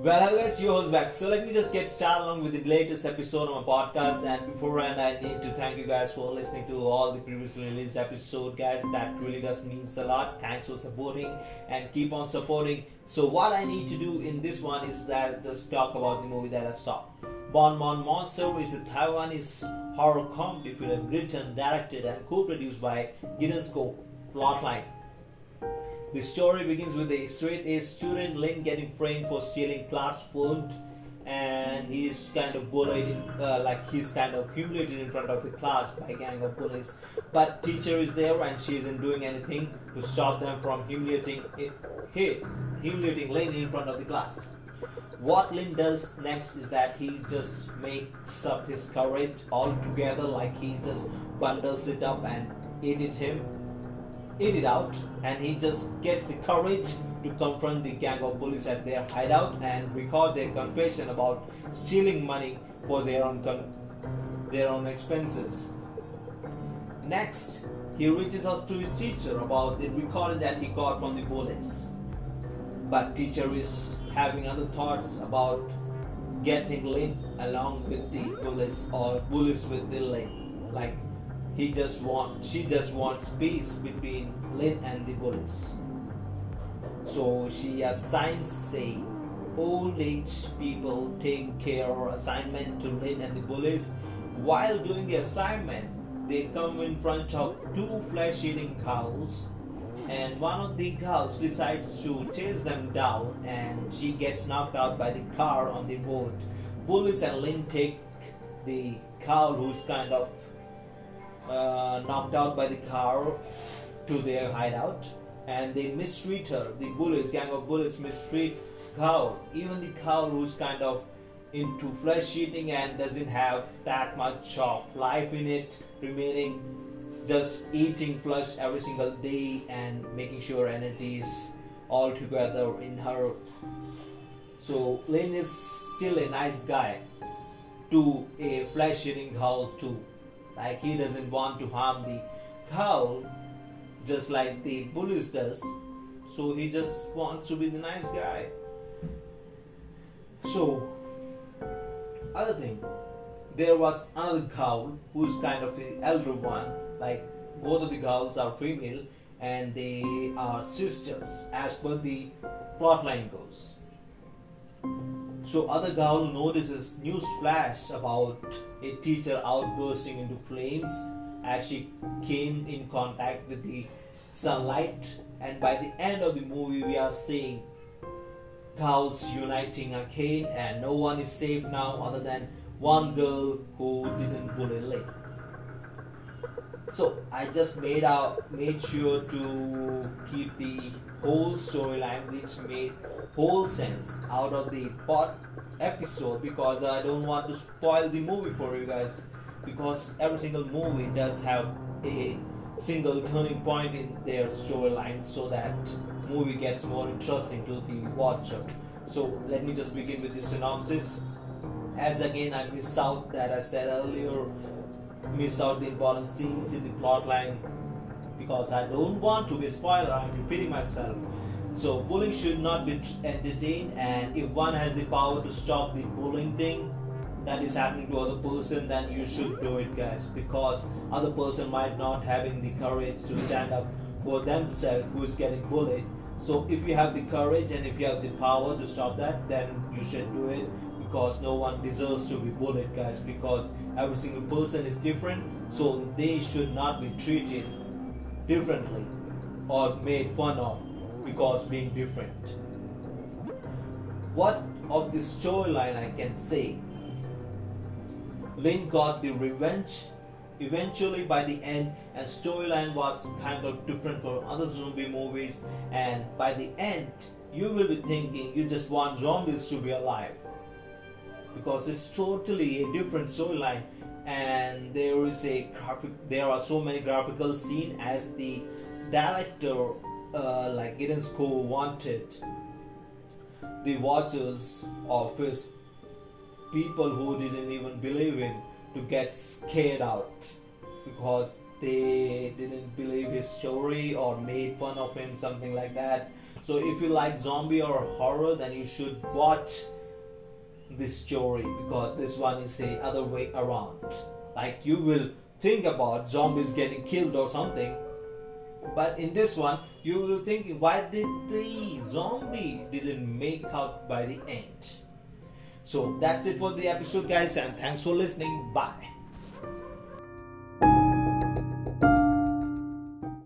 Well, hello guys, your host back. So let me just get started along with the latest episode of my podcast. And beforehand, I need to thank you guys for listening to all the previously released episode, guys. That really does means a lot. Thanks for supporting and keep on supporting. So what I need to do in this one is that just talk about the movie that I saw. Mon Mon Monster is a Taiwanese horror comedy film written, directed, and co-produced by Giddens Ko. Plotline. The story begins with a straight-A student Lin getting framed for stealing class food, and he's kind of bullied, uh, like he's kind of humiliated in front of the class by a gang of bullies. But teacher is there, and she isn't doing anything to stop them from humiliating hey, humiliating Lin in front of the class. What Lin does next is that he just makes up his courage all together, like he just bundles it up and edit him eat it out and he just gets the courage to confront the gang of bullies at their hideout and record their confession about stealing money for their own con- their own expenses. Next, he reaches out to his teacher about the recording that he got from the bullies. But teacher is having other thoughts about getting Lin along with the bullies or bullies with the Lin. Like he just want she just wants peace between Lin and the bullies. So she assigns a old age people take care or assignment to Lin and the bullies. While doing the assignment, they come in front of two flesh-eating cows and one of the cows decides to chase them down and she gets knocked out by the car on the road. Bullies and Lin take the cow who's kind of uh, knocked out by the car to their hideout and they mistreat her. The bullies, gang of bullies, mistreat cow. Even the cow who's kind of into flesh eating and doesn't have that much of life in it remaining just eating flesh every single day and making sure energy is all together in her so Lin is still a nice guy to a flesh eating cow too like he doesn't want to harm the cow just like the bullies does. So he just wants to be the nice guy. So other thing there was another cow who's kind of the elder one. Like both of the cows are female and they are sisters as per the plotline goes so other girl notices news flash about a teacher outbursting into flames as she came in contact with the sunlight and by the end of the movie we are seeing girls uniting again and no one is safe now other than one girl who didn't bully Lin. So I just made out made sure to keep the whole storyline which made whole sense out of the pot episode because I don't want to spoil the movie for you guys because every single movie does have a single turning point in their storyline so that movie gets more interesting to the watcher. So let me just begin with the synopsis. As again I miss out that I said earlier, miss out the important scenes in the plotline because I don't want to be a spoiler. I'm repeating myself. So bullying should not be entertained, and if one has the power to stop the bullying thing that is happening to other person, then you should do it, guys, because other person might not having the courage to stand up for themselves who is getting bullied. So if you have the courage and if you have the power to stop that, then you should do it because no one deserves to be bullied, guys. Because every single person is different, so they should not be treated differently or made fun of because being different. What of the storyline I can say? Lin got the revenge eventually by the end and storyline was kind of different from other zombie movies and by the end you will be thinking you just want zombies to be alive because it's totally a different storyline. And there is a graphic there are so many graphical scenes as the director uh, like Sko wanted the watchers of his people who didn't even believe in to get scared out because they didn't believe his story or made fun of him something like that. So if you like zombie or horror then you should watch this story because this one is the other way around. Like you will think about zombies getting killed or something, but in this one you will think why did the zombie didn't make out by the end. So that's it for the episode, guys, and thanks for listening. Bye.